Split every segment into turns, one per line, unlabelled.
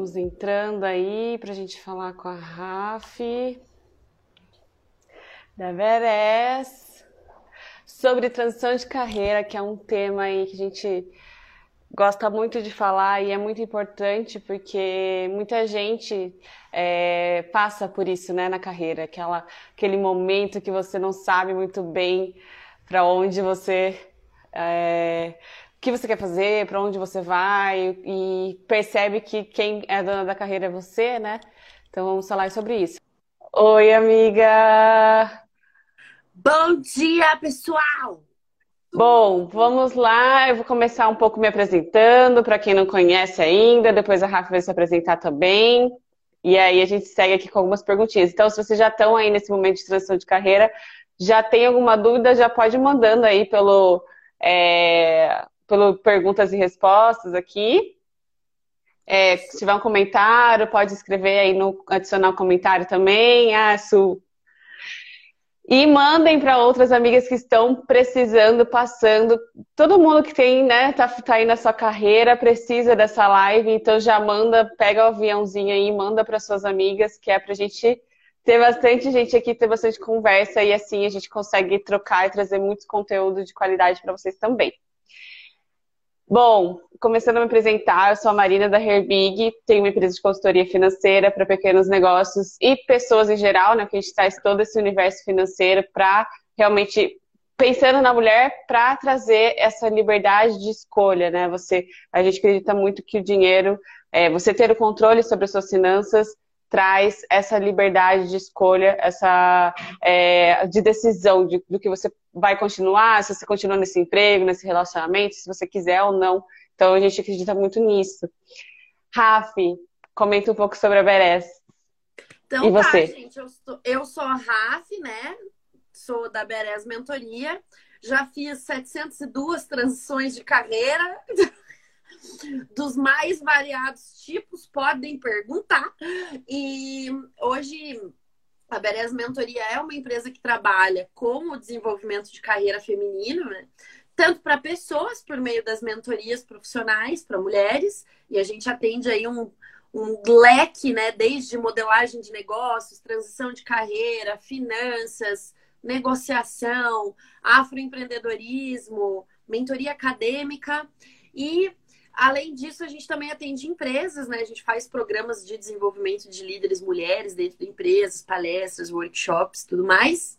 Vamos entrando aí para a gente falar com a Rafi. Da Veres. Sobre transição de carreira, que é um tema aí que a gente gosta muito de falar e é muito importante porque muita gente é, passa por isso né, na carreira, aquela, aquele momento que você não sabe muito bem para onde você é, que você quer fazer, para onde você vai e percebe que quem é dona da carreira é você, né? Então vamos falar sobre isso. Oi, amiga!
Bom dia, pessoal!
Bom, vamos lá. Eu vou começar um pouco me apresentando para quem não conhece ainda. Depois a Rafa vai se apresentar também. E aí a gente segue aqui com algumas perguntinhas. Então, se vocês já estão aí nesse momento de transição de carreira, já tem alguma dúvida, já pode ir mandando aí pelo, é, pelo perguntas e respostas aqui. É, se tiver um comentário, pode escrever aí no adicionar um comentário também. Ah, Su, e mandem para outras amigas que estão precisando, passando. Todo mundo que tem, né, tá, tá aí na sua carreira, precisa dessa live, então já manda, pega o aviãozinho aí, manda para suas amigas, que é pra gente ter bastante gente aqui, ter bastante conversa e assim a gente consegue trocar e trazer muito conteúdo de qualidade para vocês também. Bom, começando a me apresentar, eu sou a Marina da Herbig, tenho uma empresa de consultoria financeira para pequenos negócios e pessoas em geral, né? Que a gente traz todo esse universo financeiro para realmente pensando na mulher para trazer essa liberdade de escolha, né? Você, a gente acredita muito que o dinheiro, é, você ter o controle sobre as suas finanças traz essa liberdade de escolha, essa é, de decisão de, do que você vai continuar, se você continua nesse emprego, nesse relacionamento, se você quiser ou não. Então a gente acredita muito nisso. Rafi, comenta um pouco sobre a Beres.
Então, e você? Tá, gente, eu sou, eu sou a Rafi, né? Sou da Beres Mentoria. Já fiz 702 transições de carreira. dos mais variados tipos, podem perguntar. E hoje a Beres Mentoria é uma empresa que trabalha com o desenvolvimento de carreira feminino, né? Tanto para pessoas, por meio das mentorias profissionais para mulheres, e a gente atende aí um, um leque, né? Desde modelagem de negócios, transição de carreira, finanças, negociação, afroempreendedorismo, mentoria acadêmica e Além disso, a gente também atende empresas, né? A gente faz programas de desenvolvimento de líderes mulheres dentro de empresas, palestras, workshops, tudo mais.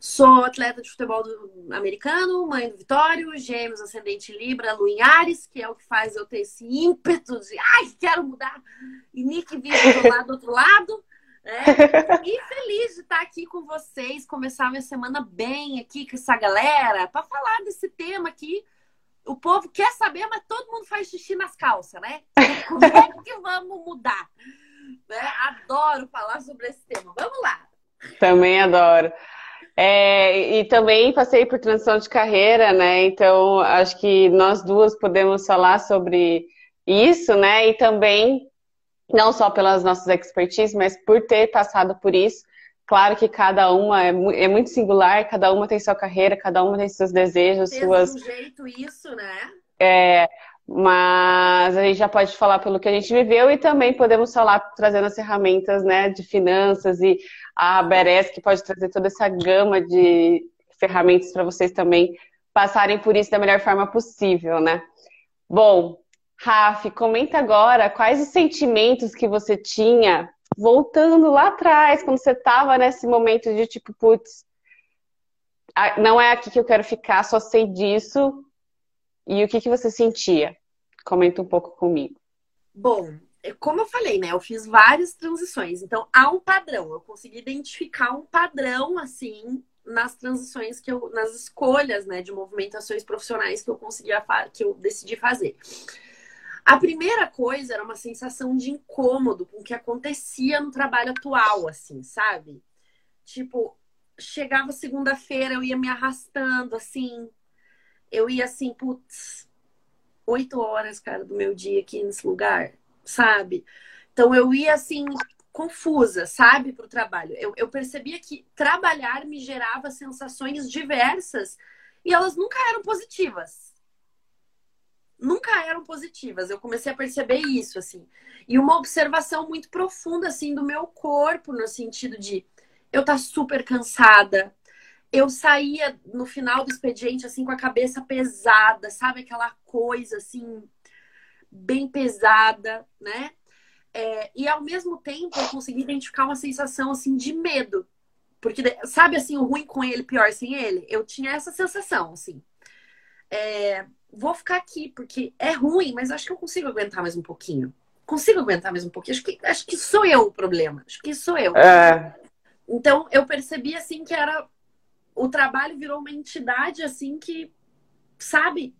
Sou atleta de futebol americano, mãe do Vitório, gêmeos, ascendente Libra, Lu em Ares, que é o que faz eu ter esse ímpeto de ai, quero mudar. E Nick vive do lado do outro lado. Né? E feliz de estar aqui com vocês, começar minha semana bem aqui com essa galera, para falar desse tema aqui o povo quer saber, mas todo mundo faz xixi nas calças, né? Como é que vamos mudar? Né? Adoro falar sobre esse tema. Vamos lá.
Também adoro. É, e também passei por transição de carreira, né? Então, acho que nós duas podemos falar sobre isso, né? E também, não só pelas nossas expertise, mas por ter passado por isso, Claro que cada uma é, é, muito singular, cada uma tem sua carreira, cada uma tem seus desejos,
tem
suas.
um jeito isso, né?
É, mas a gente já pode falar pelo que a gente viveu e também podemos falar trazendo as ferramentas né, de finanças e a Beres que pode trazer toda essa gama de ferramentas para vocês também passarem por isso da melhor forma possível, né? Bom, Raf, comenta agora quais os sentimentos que você tinha voltando lá atrás, quando você estava nesse momento de tipo, putz, não é aqui que eu quero ficar, só sei disso. E o que, que você sentia? Comenta um pouco comigo.
Bom, é como eu falei, né? Eu fiz várias transições. Então, há um padrão. Eu consegui identificar um padrão, assim, nas transições que eu... Nas escolhas, né? De movimentações profissionais que eu conseguia... Que eu decidi fazer. A primeira coisa era uma sensação de incômodo com o que acontecia no trabalho atual, assim, sabe? Tipo, chegava segunda-feira, eu ia me arrastando, assim. Eu ia assim, putz, oito horas, cara, do meu dia aqui nesse lugar, sabe? Então eu ia assim, confusa, sabe, para o trabalho. Eu, eu percebia que trabalhar me gerava sensações diversas e elas nunca eram positivas nunca eram positivas. Eu comecei a perceber isso, assim. E uma observação muito profunda, assim, do meu corpo, no sentido de eu tá super cansada. Eu saía no final do expediente, assim, com a cabeça pesada, sabe? Aquela coisa, assim, bem pesada, né? É, e ao mesmo tempo eu consegui identificar uma sensação, assim, de medo. Porque, sabe, assim, o ruim com ele, pior sem ele? Eu tinha essa sensação, assim. É, vou ficar aqui, porque é ruim, mas acho que eu consigo aguentar mais um pouquinho. Consigo aguentar mais um pouquinho. Acho que, acho que sou eu o problema. Acho que sou eu. É. Então, eu percebi, assim, que era... O trabalho virou uma entidade, assim, que, sabe?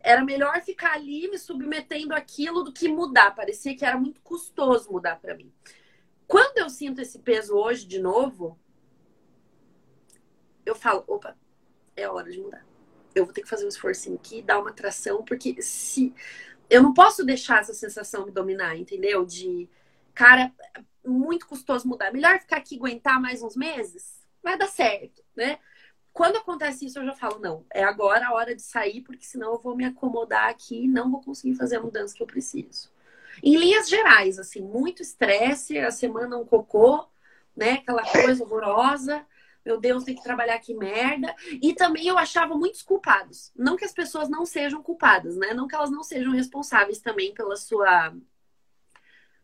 Era melhor ficar ali me submetendo àquilo do que mudar. Parecia que era muito custoso mudar para mim. Quando eu sinto esse peso hoje de novo, eu falo, opa, é hora de mudar eu vou ter que fazer um esforcinho aqui, dar uma atração, porque se eu não posso deixar essa sensação me dominar, entendeu? De cara, muito custoso mudar. Melhor ficar aqui aguentar mais uns meses, vai dar certo, né? Quando acontece isso, eu já falo, não, é agora a hora de sair, porque senão eu vou me acomodar aqui e não vou conseguir fazer a mudança que eu preciso. Em linhas gerais, assim, muito estresse, a semana um cocô, né? Aquela coisa horrorosa meu Deus, tem que trabalhar que merda. E também eu achava muitos culpados. Não que as pessoas não sejam culpadas, né? Não que elas não sejam responsáveis também pela sua.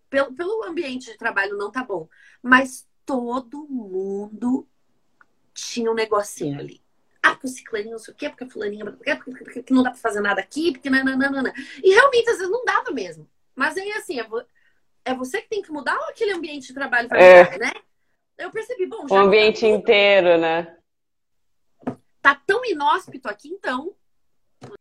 Pelo, pelo ambiente de trabalho não tá bom. Mas todo mundo tinha um negocinho ali. Ah, porque o ciclaninho não sei o quê, porque a fulaninha porque, porque, porque não dá pra fazer nada aqui, porque nananana. E realmente, às vezes, não dava mesmo. Mas aí, assim, é, vo... é você que tem que mudar ou aquele ambiente de trabalho vai é. mudar, né? Eu percebi, bom,
já. O ambiente tá... inteiro, né?
Tá tão inóspito aqui, então.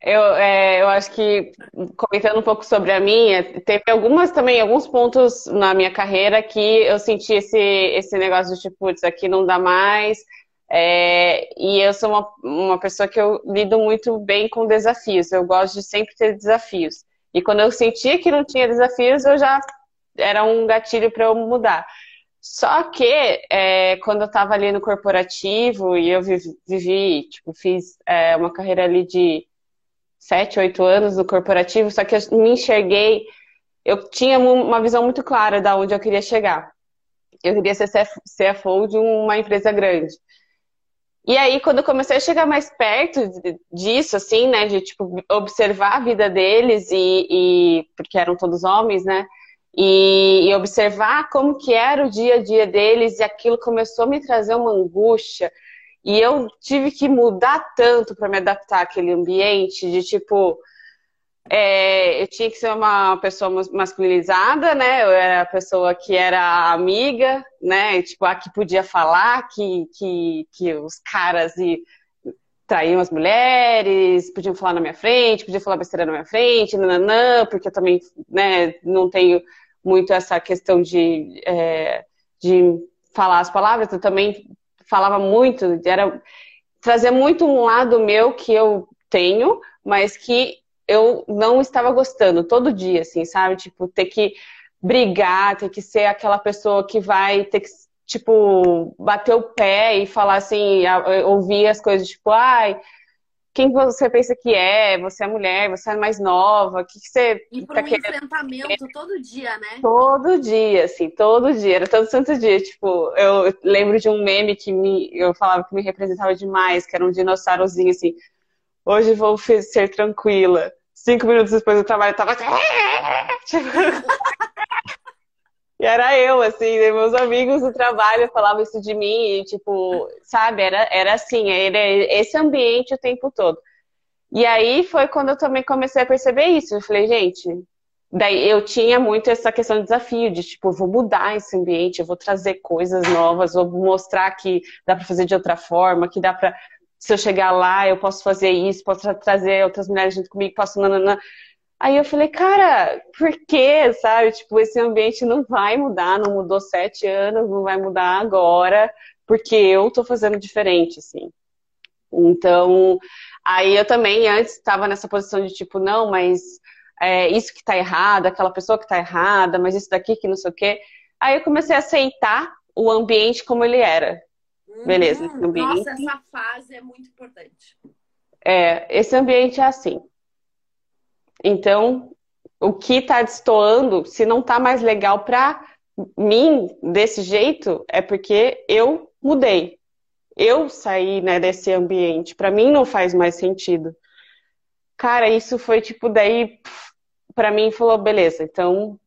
Eu, é, eu acho que, comentando um pouco sobre a minha, teve algumas também, alguns pontos na minha carreira que eu senti esse, esse negócio de tipo, putz, aqui não dá mais. É, e eu sou uma, uma pessoa que eu lido muito bem com desafios. Eu gosto de sempre ter desafios. E quando eu sentia que não tinha desafios, eu já era um gatilho para eu mudar. Só que é, quando eu estava ali no corporativo e eu vivi, vivi tipo, fiz é, uma carreira ali de sete, oito anos no corporativo, só que eu me enxerguei, eu tinha uma visão muito clara de onde eu queria chegar. Eu queria ser CFO de uma empresa grande. E aí, quando eu comecei a chegar mais perto disso, assim, né, de tipo, observar a vida deles e, e porque eram todos homens, né, e, e, observar como que era o dia a dia deles e aquilo começou a me trazer uma angústia e eu tive que mudar tanto para me adaptar àquele ambiente de tipo é, eu tinha que ser uma pessoa masculinizada, né? Eu era a pessoa que era amiga, né? Tipo, a que podia falar, que, que, que os caras e traíam as mulheres, podiam falar na minha frente, podiam falar besteira na minha frente, nananã, porque eu também né, não tenho muito essa questão de, é, de falar as palavras, eu também falava muito, era trazer muito um lado meu que eu tenho, mas que eu não estava gostando todo dia, assim, sabe? Tipo, ter que brigar, ter que ser aquela pessoa que vai ter que, tipo, bater o pé e falar assim, ouvir as coisas, tipo, ai, quem você pensa que é, você é mulher, você é mais nova, o que, que você.
E por tá um querendo... enfrentamento todo dia, né?
Todo dia, assim, todo dia, era todo santo dia. Tipo, eu lembro de um meme que me, eu falava que me representava demais, que era um dinossaurozinho assim. Hoje vou ser tranquila. Cinco minutos depois do trabalho, eu tava. Tipo... E era eu, assim, né? meus amigos do trabalho falavam isso de mim, e, tipo, sabe, era, era assim, era esse ambiente o tempo todo. E aí foi quando eu também comecei a perceber isso. Eu falei, gente, daí eu tinha muito essa questão de desafio, de tipo, vou mudar esse ambiente, eu vou trazer coisas novas, vou mostrar que dá para fazer de outra forma, que dá para se eu chegar lá, eu posso fazer isso, posso trazer outras mulheres junto comigo, posso nananã. Aí eu falei, cara, por quê? Sabe? Tipo, esse ambiente não vai mudar, não mudou sete anos, não vai mudar agora, porque eu tô fazendo diferente, assim. Então, aí eu também antes estava nessa posição de tipo, não, mas é, isso que tá errado, aquela pessoa que tá errada, mas isso daqui que não sei o quê. Aí eu comecei a aceitar o ambiente como ele era. Uhum. Beleza, ambiente.
Nossa, essa fase é muito importante.
É, esse ambiente é assim Então, o que está destoando, se não está mais legal para mim desse jeito, é porque eu mudei. Eu saí né, desse ambiente. Para mim não faz mais sentido. Cara, isso foi tipo, daí, para mim, falou, beleza, então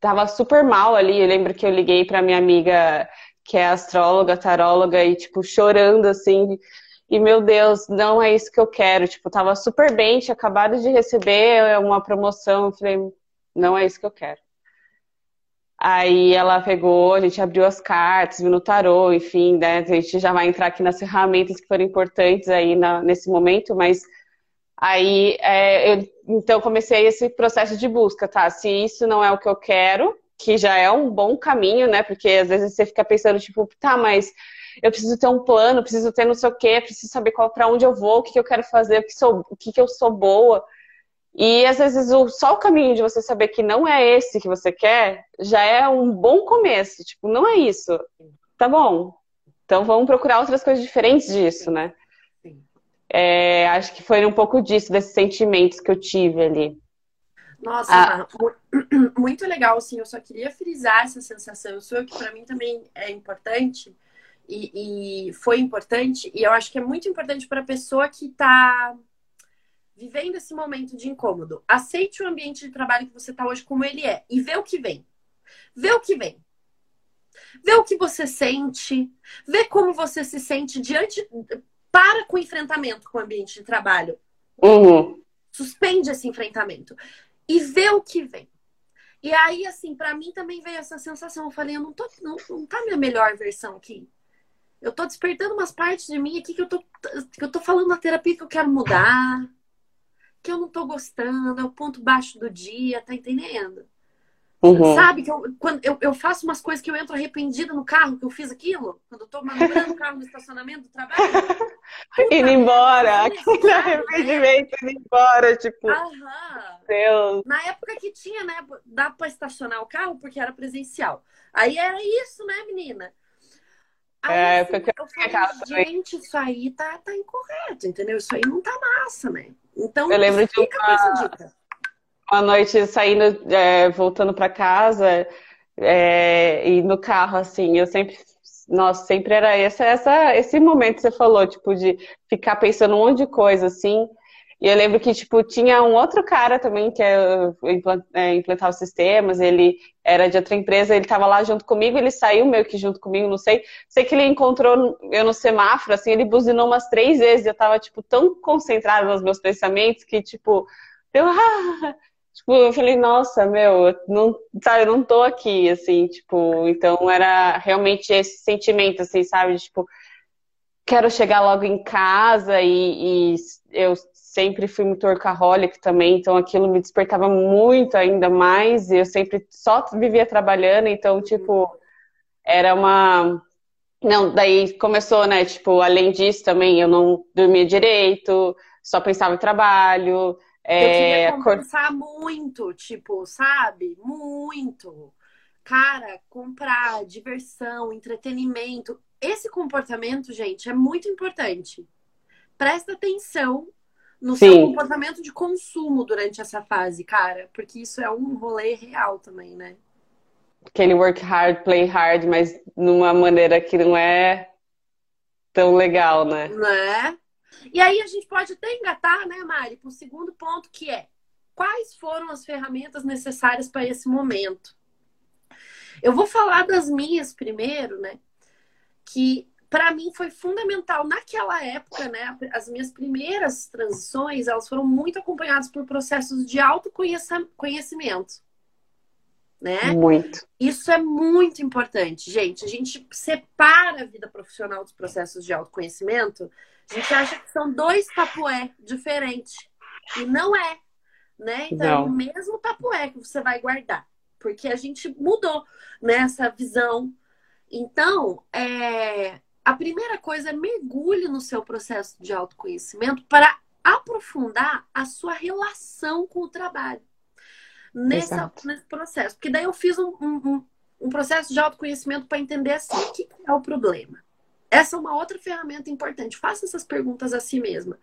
tava super mal ali. Eu lembro que eu liguei pra minha amiga, que é astróloga, taróloga, e, tipo, chorando assim. E, meu Deus, não é isso que eu quero. Tipo, tava super bem, tinha acabado de receber uma promoção. Eu falei, não é isso que eu quero. Aí ela pegou, a gente abriu as cartas, viu no tarô, enfim, né? A gente já vai entrar aqui nas ferramentas que foram importantes aí na, nesse momento, mas Aí, é, eu, então, comecei esse processo de busca, tá? Se isso não é o que eu quero, que já é um bom caminho, né? Porque às vezes você fica pensando, tipo, tá, mas eu preciso ter um plano, preciso ter não sei o quê, preciso saber qual para onde eu vou, o que, que eu quero fazer, o que, sou, o que, que eu sou boa. E às vezes o, só o caminho de você saber que não é esse que você quer já é um bom começo. Tipo, não é isso. Tá bom. Então vamos procurar outras coisas diferentes disso, né? É, acho que foi um pouco disso, desses sentimentos que eu tive ali.
Nossa, ah. muito legal, assim, eu só queria frisar essa sensação. Eu sou que para mim também é importante e, e, foi importante, e eu acho que é muito importante para a pessoa que está vivendo esse momento de incômodo. Aceite o ambiente de trabalho que você está hoje como ele é e vê o que vem. Vê o que vem. Vê o que você sente, vê como você se sente diante para com o enfrentamento com o ambiente de trabalho.
Uhum.
Suspende esse enfrentamento e vê o que vem. E aí, assim, para mim também veio essa sensação. Eu falei, eu não tô, não, não tá minha melhor versão aqui. Eu tô despertando umas partes de mim aqui que eu tô, que eu tô falando na terapia que eu quero mudar, que eu não tô gostando, é o ponto baixo do dia, tá entendendo? Uhum. Sabe? Que eu, quando eu, eu faço umas coisas que eu entro arrependida no carro, que eu fiz aquilo, quando eu tô manobrando o carro no estacionamento do trabalho.
indo embora, aquele arrependimento indo embora, tipo.
Aham.
Deus.
Na época que tinha, né? Dá pra estacionar o carro porque era presencial. Aí era isso, né, menina? Aí, é, assim, eu falei, gente, isso aí tá, tá incorreto, entendeu? Isso aí não tá massa, né? Então,
eu lembro de uma uma noite saindo, é, voltando para casa é, e no carro, assim, eu sempre, nossa, sempre era essa, essa, esse momento que você falou, tipo, de ficar pensando um monte de coisa, assim. E eu lembro que, tipo, tinha um outro cara também que é, é, implantava os sistemas, ele era de outra empresa, ele estava lá junto comigo, ele saiu meio que junto comigo, não sei. Sei que ele encontrou eu no semáforo, assim, ele buzinou umas três vezes, eu estava tipo, tão concentrada nos meus pensamentos que, tipo, eu, ah, Tipo, eu falei, nossa, meu, eu não, sabe, eu não tô aqui, assim, tipo, então era realmente esse sentimento, assim, sabe, tipo, quero chegar logo em casa e, e eu sempre fui muito workaholic também, então aquilo me despertava muito ainda mais, e eu sempre só vivia trabalhando, então, tipo, era uma... Não, daí começou, né, tipo, além disso também, eu não dormia direito, só pensava em trabalho,
é, eu queria compensar muito, tipo, sabe? Muito. Cara, comprar, diversão, entretenimento. Esse comportamento, gente, é muito importante. Presta atenção no Sim. seu comportamento de consumo durante essa fase, cara, porque isso é um rolê real também, né?
Aquele work hard, play hard, mas numa maneira que não é tão legal, né?
Não é? E aí a gente pode até engatar, né, Mari, para o segundo ponto, que é quais foram as ferramentas necessárias para esse momento. Eu vou falar das minhas primeiro, né? Que para mim foi fundamental naquela época, né? As minhas primeiras transições, elas foram muito acompanhadas por processos de autoconhecimento. Né?
Muito.
Isso é muito importante, gente. A gente separa a vida profissional dos processos de autoconhecimento a gente acha que são dois tapué diferentes. E não é. Né? Então não. é o mesmo tapué que você vai guardar. Porque a gente mudou nessa né, visão. Então, é... a primeira coisa é mergulhe no seu processo de autoconhecimento para aprofundar a sua relação com o trabalho. Nessa, nesse processo. Porque daí eu fiz um, um, um processo de autoconhecimento para entender assim, o que é o problema. Essa é uma outra ferramenta importante. Faça essas perguntas a si mesma.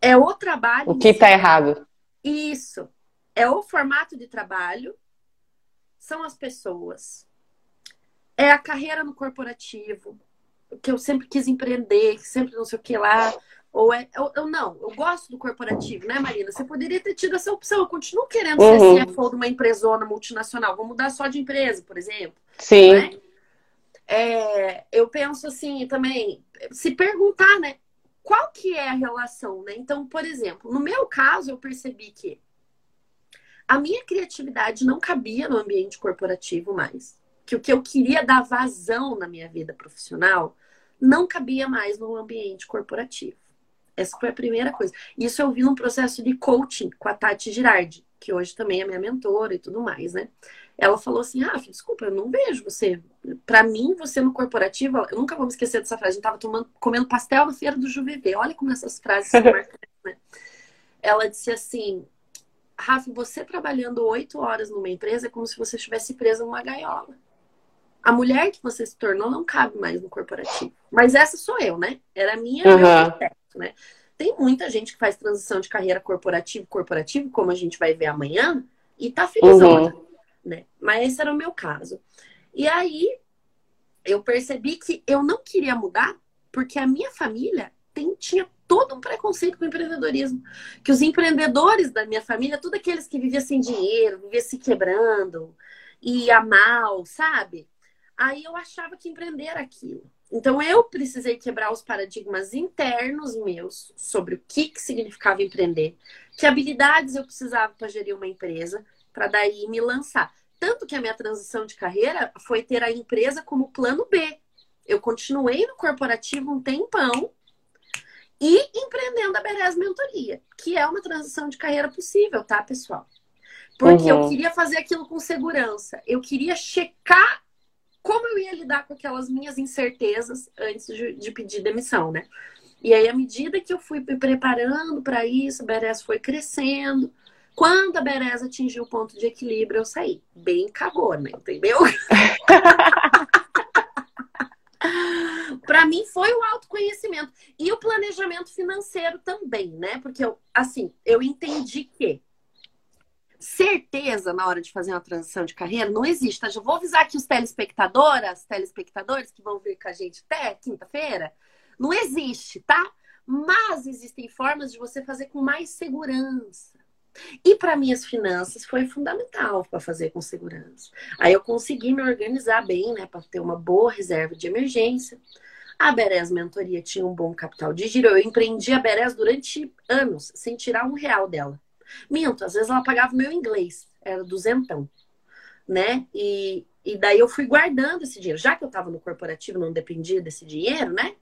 É o trabalho.
O que está errado?
Isso. É o formato de trabalho, são as pessoas, é a carreira no corporativo, que eu sempre quis empreender, sempre não sei o que lá. Ou é. Eu, eu, não, eu gosto do corporativo, né, Marina? Você poderia ter tido essa opção. Eu continuo querendo uhum. ser CFO de uma empresona multinacional. Vou mudar só de empresa, por exemplo.
Sim. Né?
É, eu penso assim também, se perguntar, né? Qual que é a relação, né? Então, por exemplo, no meu caso, eu percebi que a minha criatividade não cabia no ambiente corporativo mais que o que eu queria dar vazão na minha vida profissional não cabia mais no ambiente corporativo. Essa foi a primeira coisa. Isso eu vi num processo de coaching com a Tati Girardi, que hoje também é minha mentora e tudo mais, né? Ela falou assim: Ah, desculpa, eu não vejo você. Para mim, você no corporativo, eu nunca vou me esquecer dessa frase. A gente tava tomando, comendo pastel na feira do Juviver. Olha como essas frases são marcantes, né? Ela disse assim: Rafa, você trabalhando oito horas numa empresa é como se você estivesse presa numa gaiola a mulher que você se tornou não cabe mais no corporativo. Mas essa sou eu, né? Era a minha, uhum. meu processo, né? Tem muita gente que faz transição de carreira corporativo, corporativo, como a gente vai ver amanhã, e tá feliz, uhum. né? Mas esse era o meu caso. E aí eu percebi que eu não queria mudar, porque a minha família tem, tinha todo um preconceito com o empreendedorismo. Que os empreendedores da minha família, todos aqueles que viviam sem dinheiro, viviam se quebrando, ia mal, sabe? Aí eu achava que empreender era aquilo. Então eu precisei quebrar os paradigmas internos meus sobre o que, que significava empreender, que habilidades eu precisava para gerir uma empresa, para daí me lançar. Tanto que a minha transição de carreira foi ter a empresa como plano B. Eu continuei no corporativo um tempão e empreendendo a Beres Mentoria, que é uma transição de carreira possível, tá, pessoal? Porque uhum. eu queria fazer aquilo com segurança. Eu queria checar como eu ia lidar com aquelas minhas incertezas antes de, de pedir demissão, né? E aí, à medida que eu fui me preparando para isso, a foi crescendo. Quando a Beres atingiu o ponto de equilíbrio, eu saí. Bem cagona, entendeu? para mim foi o autoconhecimento e o planejamento financeiro também, né? Porque eu, assim, eu entendi que certeza na hora de fazer uma transição de carreira não existe. Tá? Já vou avisar aqui os telespectadoras, telespectadores que vão ver com a gente até quinta-feira. Não existe, tá? Mas existem formas de você fazer com mais segurança. E para minhas finanças foi fundamental para fazer com segurança. Aí eu consegui me organizar bem, né, para ter uma boa reserva de emergência. A Beres Mentoria tinha um bom capital de giro. Eu empreendi a Beres durante anos, sem tirar um real dela. Minto, às vezes ela pagava meu inglês, era duzentão, né? E, e daí eu fui guardando esse dinheiro. Já que eu estava no corporativo, não dependia desse dinheiro, né?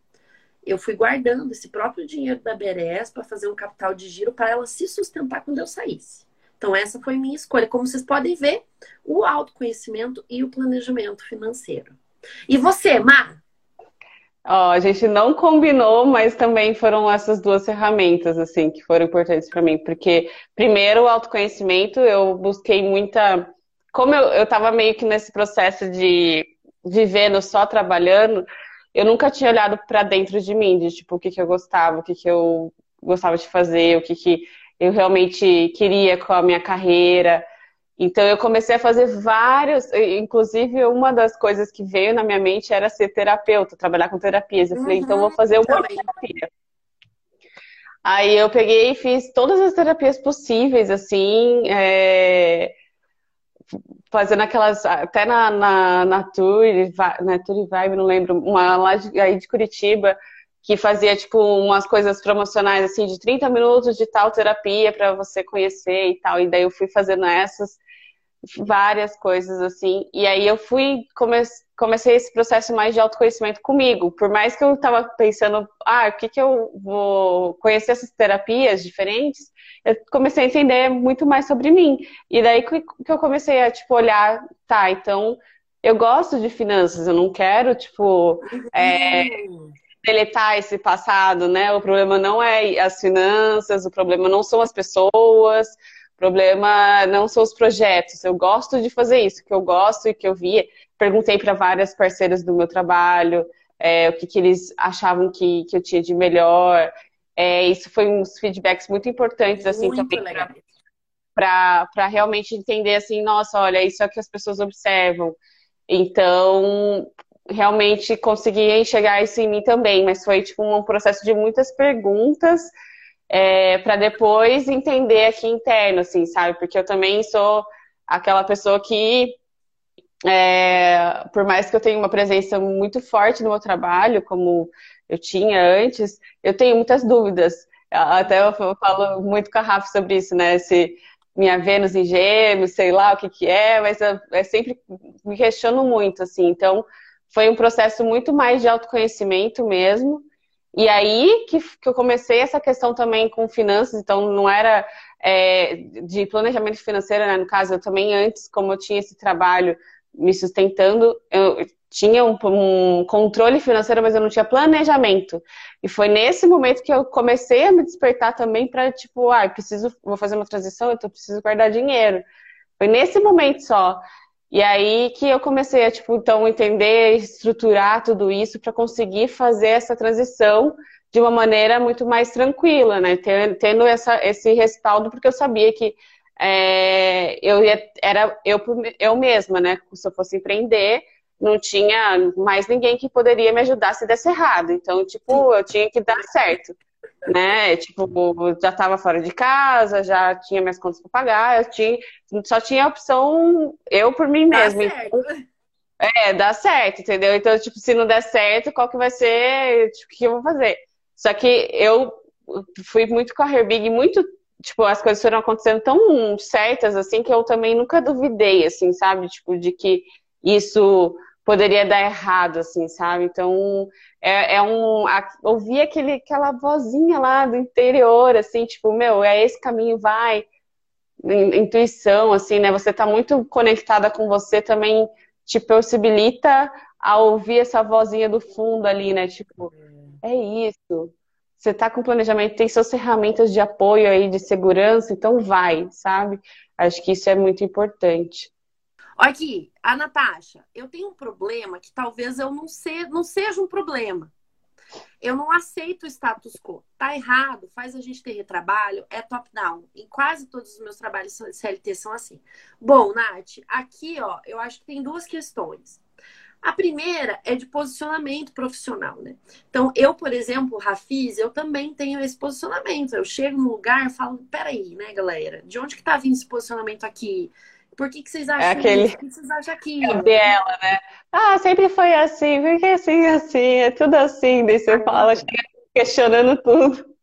Eu fui guardando esse próprio dinheiro da BRS para fazer um capital de giro para ela se sustentar quando eu saísse. Então, essa foi minha escolha. Como vocês podem ver, o autoconhecimento e o planejamento financeiro. E você, Mar?
A gente não combinou, mas também foram essas duas ferramentas, assim, que foram importantes para mim. Porque, primeiro, o autoconhecimento, eu busquei muita. Como eu, eu tava meio que nesse processo de vivendo só trabalhando, eu nunca tinha olhado para dentro de mim, de tipo, o que, que eu gostava, o que, que eu gostava de fazer, o que, que eu realmente queria com a minha carreira. Então eu comecei a fazer vários, inclusive uma das coisas que veio na minha mente era ser terapeuta, trabalhar com terapias. Eu falei, então vou uhum, fazer uma terapia. Aí eu peguei e fiz todas as terapias possíveis, assim, é... fazendo aquelas, até na, na, na Tour, na Tour Vibe, não lembro, uma lá de, aí de Curitiba, que fazia, tipo, umas coisas promocionais, assim, de 30 minutos de tal terapia para você conhecer e tal. E daí eu fui fazendo essas várias coisas assim. E aí eu fui come comecei esse processo mais de autoconhecimento comigo. Por mais que eu estava pensando, ah, o que que eu vou conhecer essas terapias diferentes, eu comecei a entender muito mais sobre mim. E daí que eu comecei a tipo olhar, tá, então eu gosto de finanças, eu não quero tipo é, deletar esse passado, né? O problema não é as finanças, o problema não são as pessoas, o problema não são os projetos. Eu gosto de fazer isso, que eu gosto e que eu via. Perguntei para várias parceiras do meu trabalho é, o que, que eles achavam que, que eu tinha de melhor. É, isso foi uns feedbacks muito importantes, assim, muito também para realmente entender assim, nossa, olha, isso é o que as pessoas observam. Então, realmente consegui enxergar isso em mim também, mas foi tipo um processo de muitas perguntas é, para depois entender aqui interno, assim, sabe? Porque eu também sou aquela pessoa que, é, por mais que eu tenha uma presença muito forte no meu trabalho, como eu tinha antes, eu tenho muitas dúvidas. Até eu falo muito com a Rafa sobre isso, né? Se minha Vênus em gêmeos, sei lá o que que é, mas eu, eu sempre me questiono muito, assim. Então, foi um processo muito mais de autoconhecimento mesmo. E aí que, que eu comecei essa questão também com finanças, então não era é, de planejamento financeiro, né? No caso, eu também antes, como eu tinha esse trabalho me sustentando, eu tinha um, um, controle financeiro, mas eu não tinha planejamento. E foi nesse momento que eu comecei a me despertar também para tipo, ah, preciso, vou fazer uma transição, então preciso guardar dinheiro. Foi nesse momento só. E aí que eu comecei a, tipo, então, entender, estruturar tudo isso para conseguir fazer essa transição de uma maneira muito mais tranquila, né? Tendo essa, esse respaldo, porque eu sabia que é, eu ia, era eu, eu mesma, né? Se eu fosse empreender, não tinha mais ninguém que poderia me ajudar se desse errado. Então, tipo, eu tinha que dar certo né? Tipo, já estava fora de casa, já tinha minhas contas para pagar, eu tinha, só tinha a opção eu por mim mesma. Então, é, dá certo, entendeu? Então, tipo, se não der certo, qual que vai ser, tipo, o que eu vou fazer? Só que eu fui muito com a Herbig, muito, tipo, as coisas foram acontecendo tão certas, assim, que eu também nunca duvidei, assim, sabe? Tipo, de que isso poderia dar errado, assim, sabe? Então, é, é um. A, ouvir aquele, aquela vozinha lá do interior, assim, tipo, meu, é esse caminho, vai. Intuição, assim, né? Você tá muito conectada com você também te possibilita a ouvir essa vozinha do fundo ali, né? Tipo, é isso. Você tá com planejamento, tem suas ferramentas de apoio aí, de segurança, então vai, sabe? Acho que isso é muito importante.
Aqui, a Natasha, eu tenho um problema que talvez eu não, se, não seja um problema. Eu não aceito o status quo. Tá errado, faz a gente ter retrabalho, é top-down. Em quase todos os meus trabalhos CLT são assim. Bom, Nath, aqui, ó, eu acho que tem duas questões. A primeira é de posicionamento profissional, né? Então, eu, por exemplo, Rafiz, eu também tenho esse posicionamento. Eu chego num lugar e falo, peraí, né, galera? De onde que tá vindo esse posicionamento aqui? Por que, que vocês acham é aquele... isso? Por que vocês acham aquilo?
É dela, né? Ah, sempre foi assim, porque assim, assim, é tudo assim. Daí você fala, questionando tudo.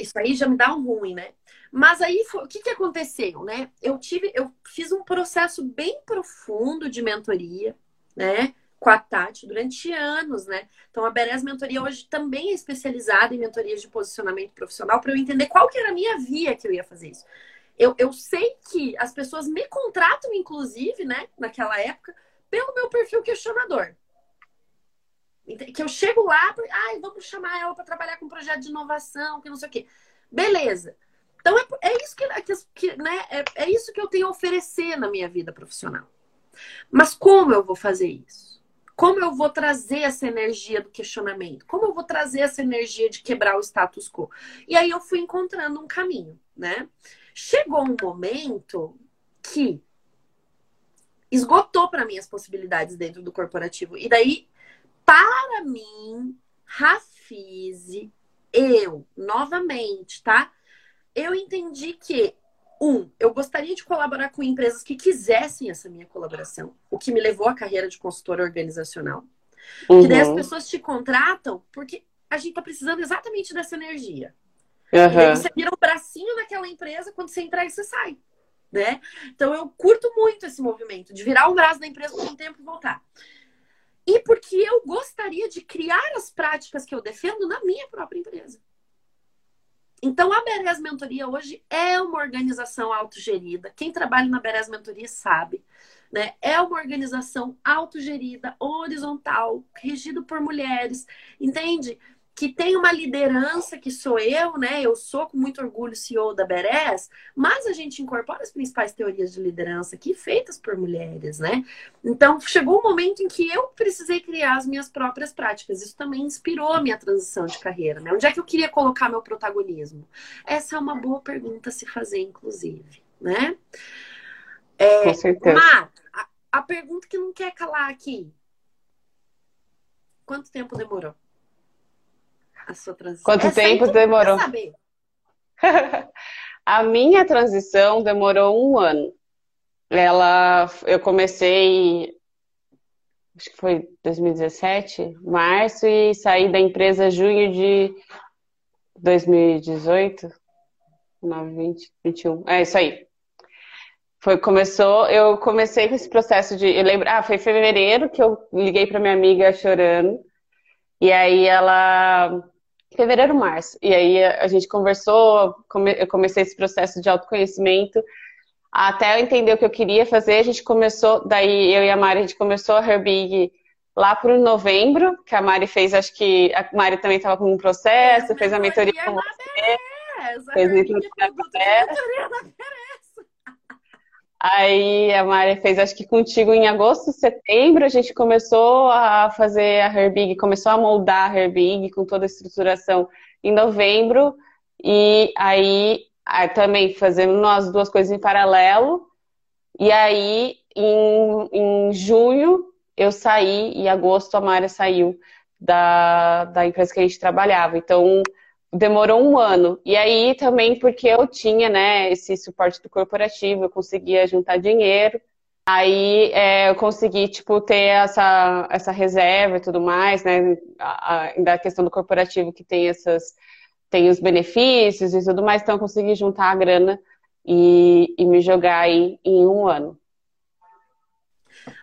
Isso aí já me dá um ruim, né? Mas aí, o que, que aconteceu, né? Eu tive, eu fiz um processo bem profundo de mentoria, né? Com a Tati durante anos, né? Então, a Beres Mentoria hoje também é especializada em mentorias de posicionamento profissional para eu entender qual que era a minha via que eu ia fazer isso. Eu, eu sei que as pessoas me contratam, inclusive, né, naquela época, pelo meu perfil questionador. Que eu chego lá, ai, vamos chamar ela para trabalhar com um projeto de inovação, que não sei o quê. Beleza. Então é, é isso que, que né, é, é isso que eu tenho a oferecer na minha vida profissional. Mas como eu vou fazer isso? Como eu vou trazer essa energia do questionamento? Como eu vou trazer essa energia de quebrar o status quo? E aí eu fui encontrando um caminho, né? Chegou um momento que esgotou para mim as possibilidades dentro do corporativo. E daí, para mim, Rafize, eu, novamente, tá? Eu entendi que, um, eu gostaria de colaborar com empresas que quisessem essa minha colaboração, o que me levou à carreira de consultora organizacional. Uhum. Que daí as pessoas te contratam porque a gente tá precisando exatamente dessa energia. Uhum. E aí você vira um bracinho naquela empresa, quando você entrar, você sai. Né? Então eu curto muito esse movimento de virar o braço da empresa por um tempo e voltar. E porque eu gostaria de criar as práticas que eu defendo na minha própria empresa. Então, a Beres Mentoria hoje é uma organização autogerida. Quem trabalha na Beres Mentoria sabe. Né? É uma organização autogerida, horizontal, regido por mulheres. Entende? Que tem uma liderança que sou eu, né? Eu sou com muito orgulho CEO da Beres, mas a gente incorpora as principais teorias de liderança aqui feitas por mulheres, né? Então chegou um momento em que eu precisei criar as minhas próprias práticas. Isso também inspirou a minha transição de carreira, né? Onde é que eu queria colocar meu protagonismo? Essa é uma boa pergunta a se fazer, inclusive. né?
É, Com certeza.
Mar, a, a pergunta que não quer calar aqui. Quanto tempo demorou? A sua transição?
Quanto Essa tempo demorou? Saber. a minha transição demorou um ano. Ela, eu comecei, acho que foi 2017, março, e saí da empresa junho de 2018, 9, 20, 21. É isso aí. Foi, começou, eu comecei com esse processo de. Eu lembro, ah, foi em fevereiro que eu liguei para minha amiga chorando. E aí ela. Fevereiro, março. E aí a gente conversou, eu comecei esse processo de autoconhecimento. Até eu entender o que eu queria fazer, a gente começou, daí eu e a Mari, a gente começou a Herbig lá por novembro, que a Mari fez, acho que a Mari também estava com um processo, fez a mentoria com você. Fez a mentoria da Aí a Mari fez, acho que contigo em agosto, setembro, a gente começou a fazer a Herbig, começou a moldar a Herbig com toda a estruturação em novembro. E aí, aí também fazendo as duas coisas em paralelo. E aí, em, em junho, eu saí, e em agosto a Mari saiu da, da empresa que a gente trabalhava. Então, demorou um ano. E aí também porque eu tinha, né, esse suporte do corporativo, eu conseguia juntar dinheiro. Aí é, eu consegui, tipo, ter essa, essa reserva e tudo mais, né? Ainda a questão do corporativo que tem essas tem os benefícios e tudo mais, então eu consegui juntar a grana e, e me jogar aí em um ano.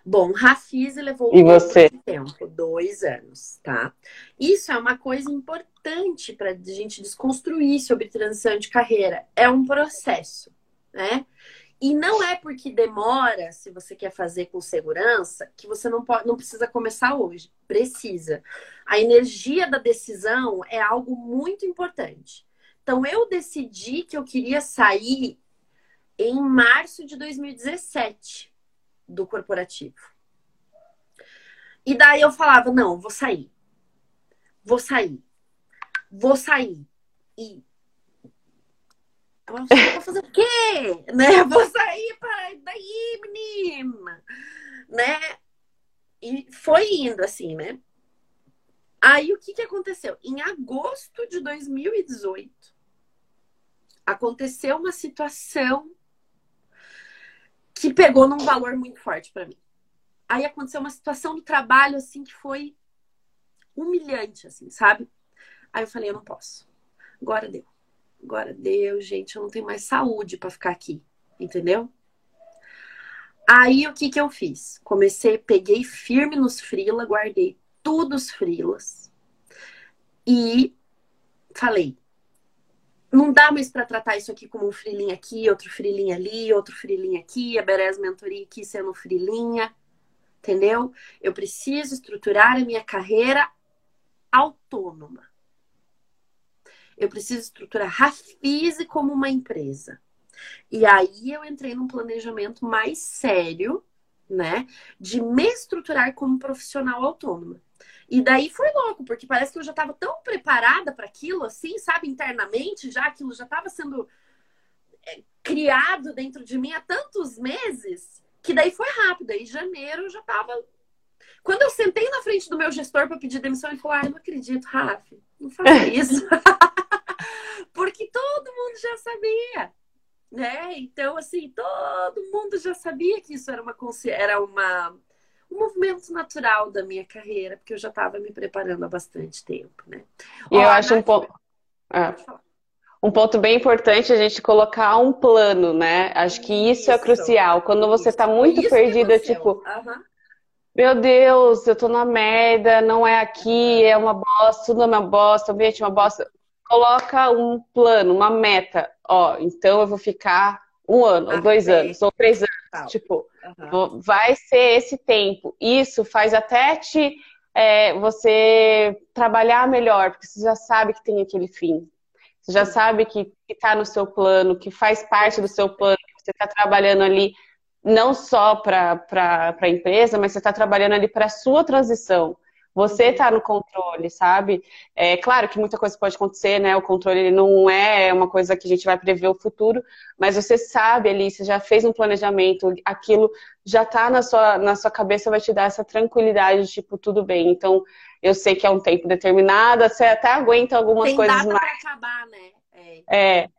Bom, Rafise levou
e você?
tempo, dois anos, tá? Isso é uma coisa importante para a gente desconstruir sobre transição de carreira. É um processo, né? E não é porque demora, se você quer fazer com segurança, que você não pode, não precisa começar hoje. Precisa. A energia da decisão é algo muito importante. Então eu decidi que eu queria sair em março de 2017 do corporativo. E daí eu falava, não, vou sair. Vou sair. Vou sair. E vou fazer o quê? Né? Vou sair para daí, menina. Né? E foi indo assim, né? Aí o que, que aconteceu? Em agosto de 2018, aconteceu uma situação que pegou num valor muito forte para mim. Aí aconteceu uma situação do trabalho assim que foi humilhante, assim, sabe? Aí eu falei, eu não posso. Agora deu. Agora deu, gente, eu não tenho mais saúde para ficar aqui, entendeu? Aí o que que eu fiz? Comecei, peguei firme nos frila, guardei tudo os frilas e falei, não dá mais para tratar isso aqui como um frilinha aqui, outro frilinha ali, outro frilinha aqui, a Beres Mentoria aqui sendo frilinha, entendeu? Eu preciso estruturar a minha carreira autônoma. Eu preciso estruturar Rafise como uma empresa. E aí eu entrei num planejamento mais sério, né, de me estruturar como profissional autônoma. E daí foi louco, porque parece que eu já estava tão preparada para aquilo, assim, sabe, internamente, já aquilo já estava sendo é, criado dentro de mim há tantos meses, que daí foi rápido. Aí, em janeiro, eu já estava. Quando eu sentei na frente do meu gestor para pedir demissão, ele falou: Ah, eu não acredito, Rafa, não faça isso. Todo mundo já sabia. Né? Então, assim, todo mundo já sabia que isso era uma, era uma um movimento natural da minha carreira, porque eu já estava me preparando há bastante tempo, né?
E eu acho um ponto. É. Um ponto bem importante é a gente colocar um plano, né? Acho que isso, isso é crucial. Quando você está muito perdida, tipo, uhum. meu Deus, eu tô na merda, não é aqui, é uma bosta, tudo é uma bosta, o ambiente é uma bosta. Coloca um plano, uma meta. Ó, então eu vou ficar um ano, ou dois anos, ou três anos. Tipo, uhum. vai ser esse tempo. Isso faz até te é, você trabalhar melhor, porque você já sabe que tem aquele fim. Você já sabe que está no seu plano, que faz parte do seu plano, que você está trabalhando ali não só para a empresa, mas você está trabalhando ali para a sua transição. Você está no controle, sabe? É claro que muita coisa pode acontecer, né? O controle não é uma coisa que a gente vai prever o futuro, mas você sabe ali, você já fez um planejamento, aquilo já está na sua, na sua cabeça, vai te dar essa tranquilidade, tipo, tudo bem. Então, eu sei que é um tempo determinado, você até aguenta algumas
Tem
coisas
data
mais.
Pra acabar, né? É.
é.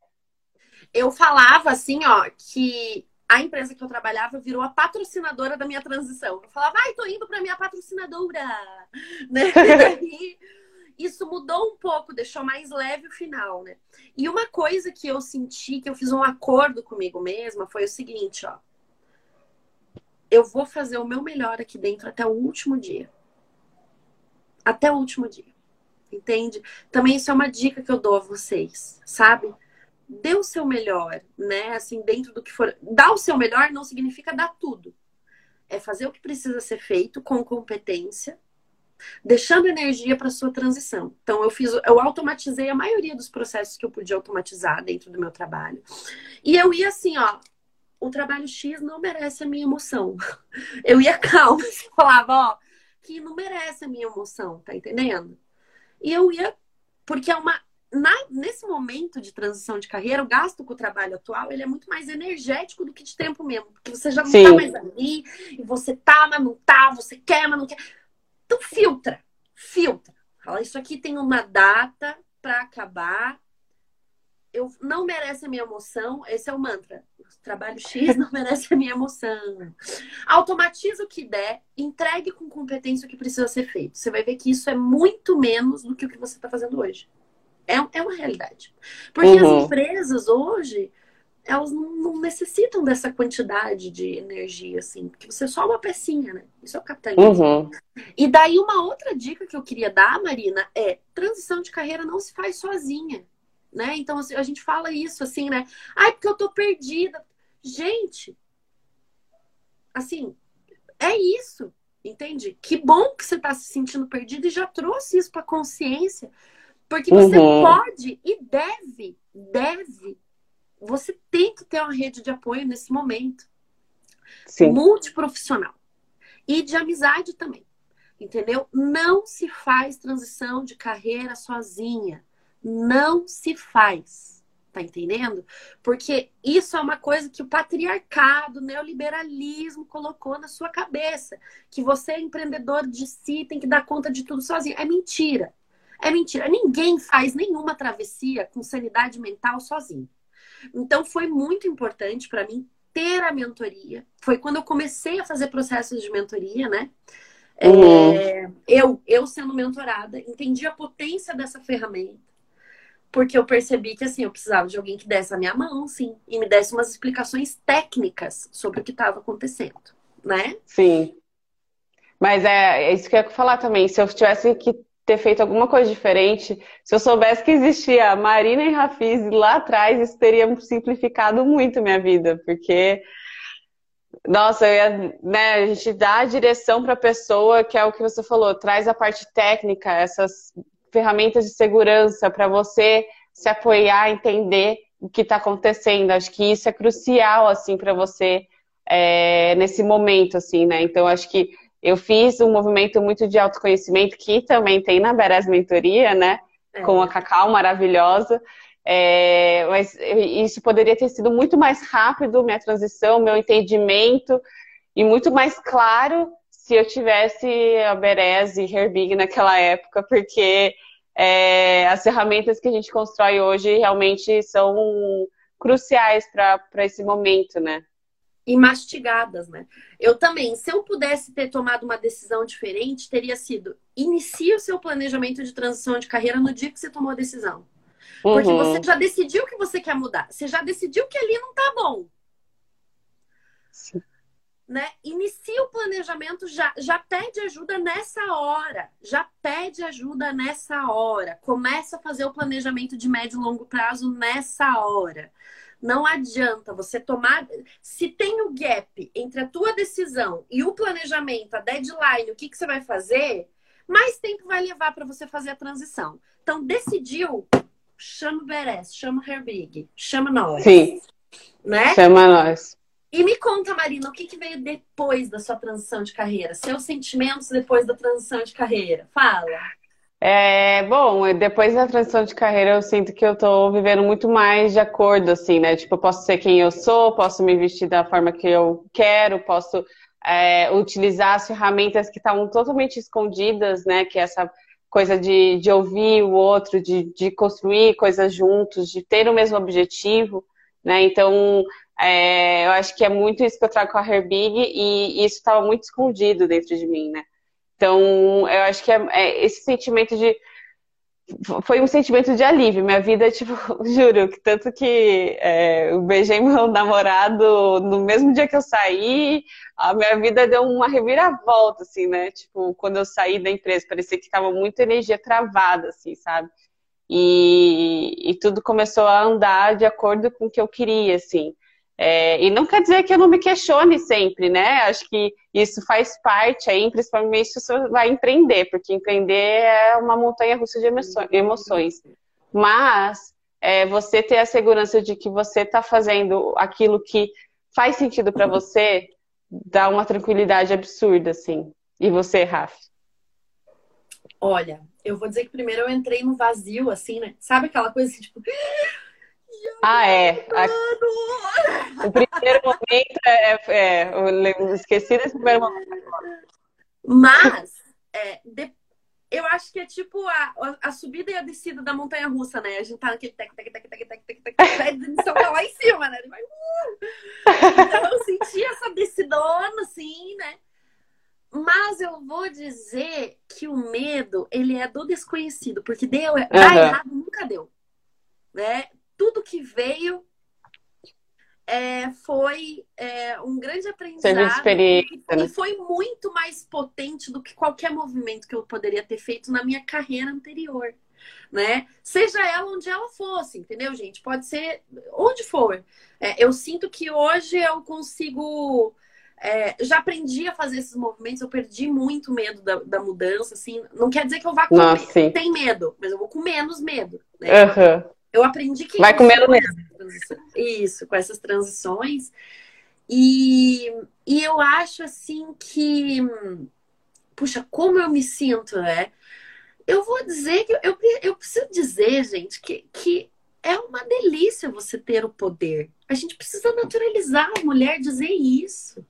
Eu falava assim, ó, que a empresa que eu trabalhava virou a patrocinadora da minha transição. Eu falava, ai, tô indo pra minha patrocinadora. Né? Daí, isso mudou um pouco, deixou mais leve o final, né? E uma coisa que eu senti, que eu fiz um acordo comigo mesma, foi o seguinte, ó. Eu vou fazer o meu melhor aqui dentro até o último dia. Até o último dia. Entende? Também isso é uma dica que eu dou a vocês, sabe? Dê o seu melhor, né? Assim, dentro do que for. Dar o seu melhor não significa dar tudo. É fazer o que precisa ser feito com competência, deixando energia para sua transição. Então, eu fiz, eu automatizei a maioria dos processos que eu podia automatizar dentro do meu trabalho. E eu ia assim, ó, o trabalho X não merece a minha emoção. Eu ia calma, assim, falava, ó, que não merece a minha emoção, tá entendendo? E eu ia, porque é uma na, nesse momento de transição de carreira, o gasto com o trabalho atual ele é muito mais energético do que de tempo mesmo. Porque você já não Sim. tá mais ali, e você tá, mas não tá, você quer, mas não quer. Então filtra, filtra. Fala, isso aqui tem uma data para acabar. Eu não merece a minha emoção. Esse é o mantra. O trabalho X não merece a minha emoção. Automatiza o que der, entregue com competência o que precisa ser feito. Você vai ver que isso é muito menos do que o que você está fazendo hoje. É, é uma realidade. Porque uhum. as empresas hoje, elas não, necessitam dessa quantidade de energia, assim, porque você é só uma pecinha, né? Isso é o capitalismo. Uhum. E daí, uma outra dica que eu queria dar, Marina, é transição de carreira não se faz sozinha. Né? Então, assim, a gente fala isso assim, né? Ai, porque eu tô perdida. Gente, assim, é isso, entende? Que bom que você tá se sentindo perdida e já trouxe isso pra consciência. Porque você uhum. pode e deve, deve. Você tem que ter uma rede de apoio nesse momento. Sim. Multiprofissional. E de amizade também. Entendeu? Não se faz transição de carreira sozinha. Não se faz. Tá entendendo? Porque isso é uma coisa que o patriarcado, o neoliberalismo colocou na sua cabeça. Que você é empreendedor de si, tem que dar conta de tudo sozinho. É mentira. É mentira. Ninguém faz nenhuma travessia com sanidade mental sozinho. Então foi muito importante para mim ter a mentoria. Foi quando eu comecei a fazer processos de mentoria, né? Uhum. É, eu, eu sendo mentorada, entendi a potência dessa ferramenta. Porque eu percebi que assim, eu precisava de alguém que desse a minha mão, sim, e me desse umas explicações técnicas sobre o que estava acontecendo, né?
Sim. Mas é, é isso que eu ia falar também. Se eu tivesse que ter feito alguma coisa diferente. Se eu soubesse que existia Marina e Rafiz lá atrás, isso teria simplificado muito minha vida, porque nossa, ia, né, a gente dá a direção para a pessoa, que é o que você falou, traz a parte técnica, essas ferramentas de segurança para você se apoiar, entender o que está acontecendo. Acho que isso é crucial assim para você é, nesse momento, assim, né? Então acho que eu fiz um movimento muito de autoconhecimento que também tem na Beres Mentoria, né? É. Com a Cacau maravilhosa. É, mas isso poderia ter sido muito mais rápido, minha transição, meu entendimento, e muito mais claro se eu tivesse a Beres e Herbig naquela época, porque é, as ferramentas que a gente constrói hoje realmente são cruciais para esse momento, né?
E mastigadas, né? Eu também, se eu pudesse ter tomado uma decisão diferente, teria sido inicie o seu planejamento de transição de carreira no dia que você tomou a decisão. Porque uhum. você já decidiu que você quer mudar. Você já decidiu que ali não tá bom. Sim. Né? Inicia o planejamento, já, já pede ajuda nessa hora. Já pede ajuda nessa hora. Começa a fazer o planejamento de médio e longo prazo nessa hora. Não adianta você tomar. Se tem o gap entre a tua decisão e o planejamento, a deadline, o que, que você vai fazer, mais tempo vai levar para você fazer a transição. Então, decidiu, chama o Beres, chama o Herbig, chama nós.
Sim. Né? Chama nós.
E me conta, Marina, o que, que veio depois da sua transição de carreira? Seus sentimentos depois da transição de carreira? Fala.
É, bom, depois da transição de carreira, eu sinto que eu tô vivendo muito mais de acordo, assim, né? Tipo, eu posso ser quem eu sou, posso me vestir da forma que eu quero, posso é, utilizar as ferramentas que estavam totalmente escondidas, né? Que é essa coisa de, de ouvir o outro, de, de construir coisas juntos, de ter o mesmo objetivo, né? Então, é, eu acho que é muito isso que eu trago com a Herbig e, isso estava muito escondido dentro de mim, né? Então, eu acho que é, é esse sentimento de. Foi um sentimento de alívio. Minha vida, tipo, juro, que tanto que é, eu beijei meu namorado no mesmo dia que eu saí, a minha vida deu uma reviravolta, assim, né? Tipo, quando eu saí da empresa, parecia que tava muita energia travada, assim, sabe? E, e tudo começou a andar de acordo com o que eu queria, assim. É, e não quer dizer que eu não me questione sempre, né? Acho que isso faz parte aí, principalmente se você vai empreender, porque empreender é uma montanha russa de emoções. Mas é, você ter a segurança de que você está fazendo aquilo que faz sentido para você dá uma tranquilidade absurda, assim. E você, Rafa?
Olha, eu vou dizer que primeiro eu entrei no vazio, assim, né? Sabe aquela coisa assim, tipo,
ah, é. A... O primeiro momento é, é, é. Eu esqueci desse primeiro momento.
Mas, é, de... eu acho que é tipo a, a subida e a descida da montanha russa, né? A gente tá naquele tec, tec, tec, tec, tec, tec, tec, edição tá lá em cima, né? Vai, uh! Então eu senti essa descidona, assim, né? Mas eu vou dizer que o medo, ele é do desconhecido, porque deu, uhum. dar errado nunca deu. Né? Tudo que veio é, foi é, um grande aprendizado e, né? foi muito mais potente do que qualquer movimento que eu poderia ter feito na minha carreira anterior, né? Seja ela onde ela fosse, entendeu, gente? Pode ser onde for. É, eu sinto que hoje eu consigo é, já aprendi a fazer esses movimentos, eu perdi muito medo da, da mudança, assim. Não quer dizer que eu vá com Nossa, tem medo, mas eu vou com menos medo. Né? Uhum. Eu aprendi que.
Vai comendo mesmo.
Isso, com essas transições. E, e eu acho assim que. Puxa, como eu me sinto, né? Eu vou dizer que eu, eu preciso dizer, gente, que, que é uma delícia você ter o poder. A gente precisa naturalizar a mulher dizer isso.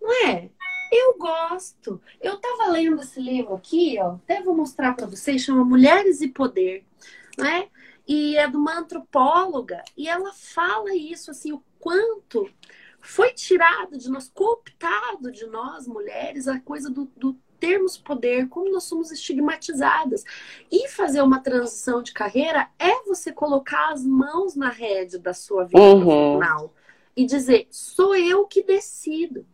Não é? Eu gosto. Eu tava lendo esse livro aqui, ó. Até vou mostrar para vocês, chama Mulheres e Poder, não é? E é de uma antropóloga, e ela fala isso, assim, o quanto foi tirado de nós, cooptado de nós, mulheres, a coisa do, do termos poder, como nós somos estigmatizadas. E fazer uma transição de carreira é você colocar as mãos na rede da sua vida uhum. profissional e dizer: sou eu que decido.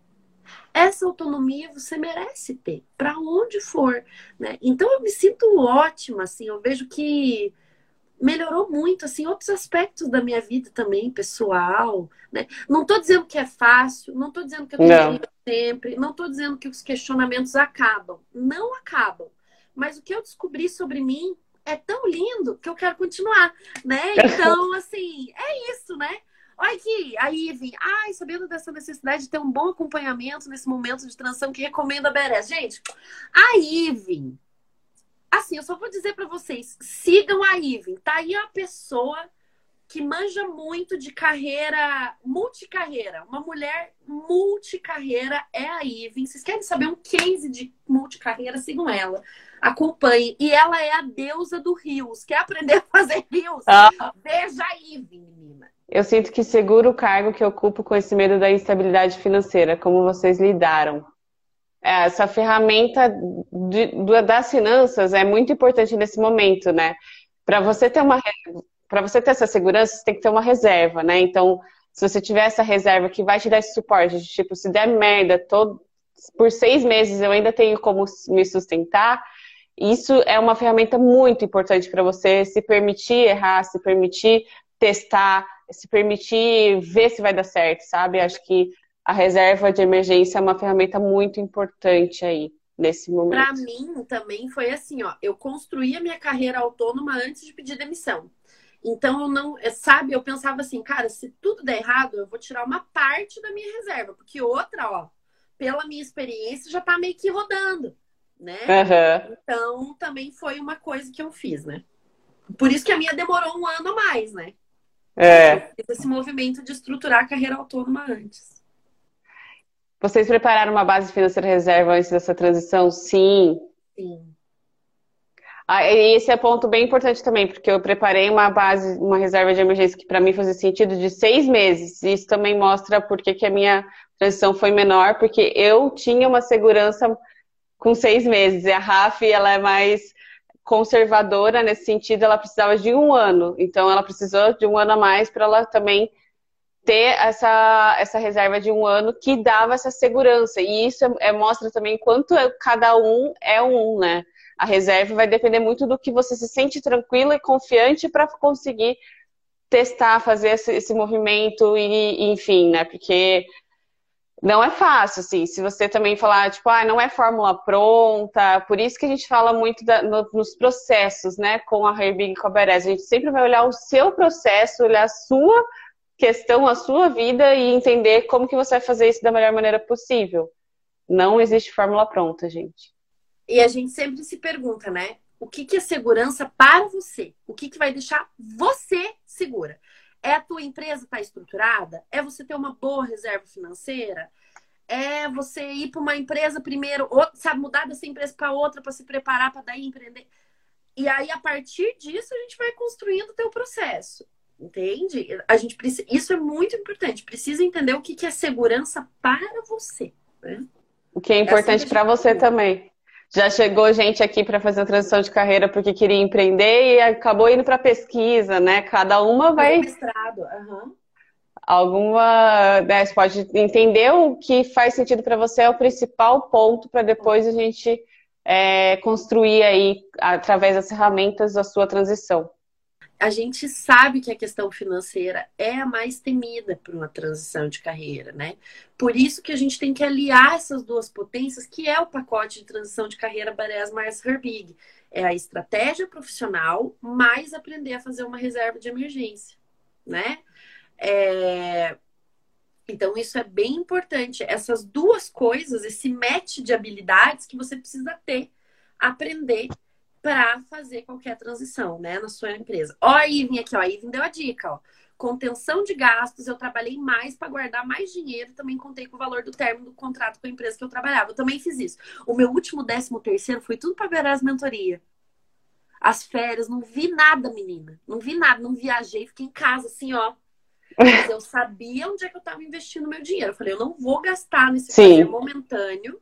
Essa autonomia você merece ter, para onde for. Né? Então eu me sinto ótima, assim, eu vejo que melhorou muito, assim, outros aspectos da minha vida também, pessoal, né? Não estou dizendo que é fácil, não estou dizendo que eu tenho sempre, não estou dizendo que os questionamentos acabam. Não acabam. Mas o que eu descobri sobre mim é tão lindo que eu quero continuar, né? Então, assim, é isso, né? Olha aqui, a Ivy. Ai, sabendo dessa necessidade de ter um bom acompanhamento nesse momento de transição que recomenda a Beres. Gente, a Ivy Assim, eu só vou dizer para vocês, sigam a Iven. Tá aí a pessoa que manja muito de carreira, multicarreira. Uma mulher multicarreira é a Iven. Vocês querem saber um case de multicarreira? Sigam ela. Acompanhem. E ela é a deusa do rios. Quer aprender a fazer rios? Ah. Veja a Iven, menina.
Eu sinto que seguro o cargo que ocupo com esse medo da instabilidade financeira. Como vocês lidaram? É, essa ferramenta de, de, das finanças é muito importante nesse momento, né? Para você ter uma para você ter essa segurança, você tem que ter uma reserva, né? Então, se você tiver essa reserva que vai te dar esse suporte, de, tipo, se der merda todo, por seis meses eu ainda tenho como me sustentar, isso é uma ferramenta muito importante para você se permitir errar, se permitir testar, se permitir ver se vai dar certo, sabe? Acho que a reserva de emergência é uma ferramenta muito importante aí nesse momento.
Para mim também foi assim, ó, eu construí a minha carreira autônoma antes de pedir demissão. Então, eu não, é, sabe, eu pensava assim, cara, se tudo der errado, eu vou tirar uma parte da minha reserva, porque outra, ó, pela minha experiência, já tá meio que rodando, né? Uhum. Então, também foi uma coisa que eu fiz, né? Por isso que a minha demorou um ano a mais, né?
É. Eu
fiz esse movimento de estruturar a carreira autônoma antes.
Vocês prepararam uma base financeira reserva antes dessa transição? Sim.
Sim.
Ah, esse é ponto bem importante também, porque eu preparei uma base, uma reserva de emergência que para mim fazia sentido de seis meses. Isso também mostra por que a minha transição foi menor, porque eu tinha uma segurança com seis meses. E a RAF, ela é mais conservadora nesse sentido, ela precisava de um ano. Então, ela precisou de um ano a mais para ela também ter essa, essa reserva de um ano que dava essa segurança. E isso é, é mostra também quanto cada um é um, né? a reserva vai depender muito do que você se sente tranquila e confiante para conseguir testar, fazer esse, esse movimento e, e, enfim, né? Porque não é fácil, assim. Se você também falar, tipo, ah, não é fórmula pronta, por isso que a gente fala muito da, no, nos processos, né? Com a Herbig e com a Beres. A gente sempre vai olhar o seu processo, olhar a sua questão, a sua vida e entender como que você vai fazer isso da melhor maneira possível. Não existe fórmula pronta, gente.
E a gente sempre se pergunta, né? O que, que é segurança para você? O que, que vai deixar você segura? É a tua empresa estar tá estruturada? É você ter uma boa reserva financeira? É você ir para uma empresa primeiro, ou, sabe, mudar dessa empresa para outra para se preparar para daí empreender? E aí, a partir disso, a gente vai construindo o teu processo. Entende? A gente precisa, isso é muito importante. Precisa entender o que, que é segurança para você. Né?
O que é importante é assim para você também. Já chegou gente aqui para fazer a transição de carreira porque queria empreender e acabou indo para pesquisa, né? Cada uma vai.
Mestrado, uhum.
Alguma. Né, você pode entender o que faz sentido para você, é o principal ponto para depois a gente é, construir aí, através das ferramentas, a sua transição
a gente sabe que a questão financeira é a mais temida para uma transição de carreira, né? Por isso que a gente tem que aliar essas duas potências, que é o pacote de transição de carreira Bares Mars Herbig. É a estratégia profissional, mais aprender a fazer uma reserva de emergência, né? É... Então, isso é bem importante. Essas duas coisas, esse match de habilidades que você precisa ter, aprender para fazer qualquer transição, né, na sua empresa. Ó, a Ivin aqui, ó, a Ivin deu a dica, ó. Contenção de gastos, eu trabalhei mais para guardar mais dinheiro, também contei com o valor do término do contrato com a empresa que eu trabalhava. Eu também fiz isso. O meu último décimo terceiro foi tudo para ver as mentoria. As férias, não vi nada, menina. Não vi nada, não viajei, fiquei em casa assim, ó. Mas eu sabia onde é que eu estava investindo meu dinheiro. Eu falei, eu não vou gastar nesse prazer momentâneo,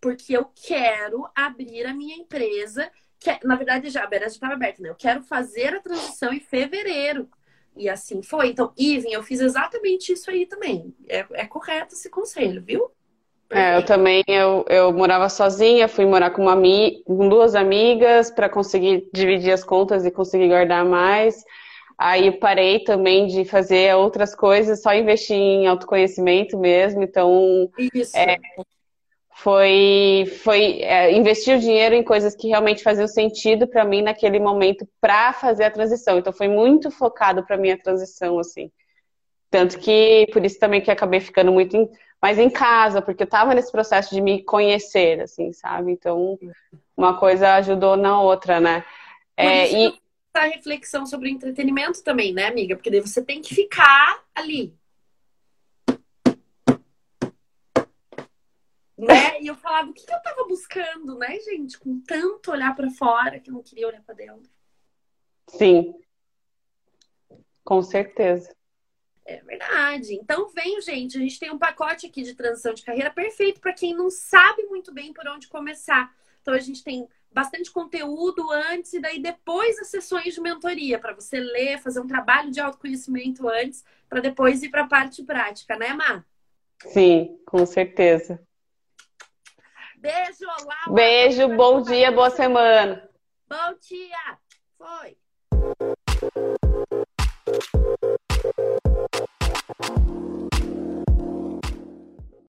porque eu quero abrir a minha empresa que, na verdade, já a já estava aberta, né? Eu quero fazer a transição em fevereiro. E assim foi. Então, Iven, eu fiz exatamente isso aí também. É, é correto esse conselho, viu?
É, eu também, eu, eu morava sozinha, fui morar com, uma, com duas amigas para conseguir dividir as contas e conseguir guardar mais. Aí parei também de fazer outras coisas, só investi em autoconhecimento mesmo. Então,
Isso. É,
foi, foi é, investir o dinheiro em coisas que realmente faziam sentido para mim naquele momento para fazer a transição. Então foi muito focado para mim a transição, assim. Tanto que por isso também que acabei ficando muito em, mais em casa, porque eu estava nesse processo de me conhecer, assim, sabe? Então uma coisa ajudou na outra, né?
É, e a reflexão sobre o entretenimento também, né, amiga? Porque daí você tem que ficar ali, né? E eu falava, o que, eu tava buscando, né, gente? Com tanto olhar para fora que eu não queria olhar para dentro.
Sim. Com certeza.
É verdade. Então vem, gente, a gente tem um pacote aqui de transição de carreira perfeito para quem não sabe muito bem por onde começar. Então a gente tem bastante conteúdo antes e daí depois as sessões de mentoria para você ler, fazer um trabalho de autoconhecimento antes, para depois ir para a parte prática, né, Má?
Sim, com certeza.
Beijo, olá.
Beijo, bom dia, boa semana.
Bom dia. Foi.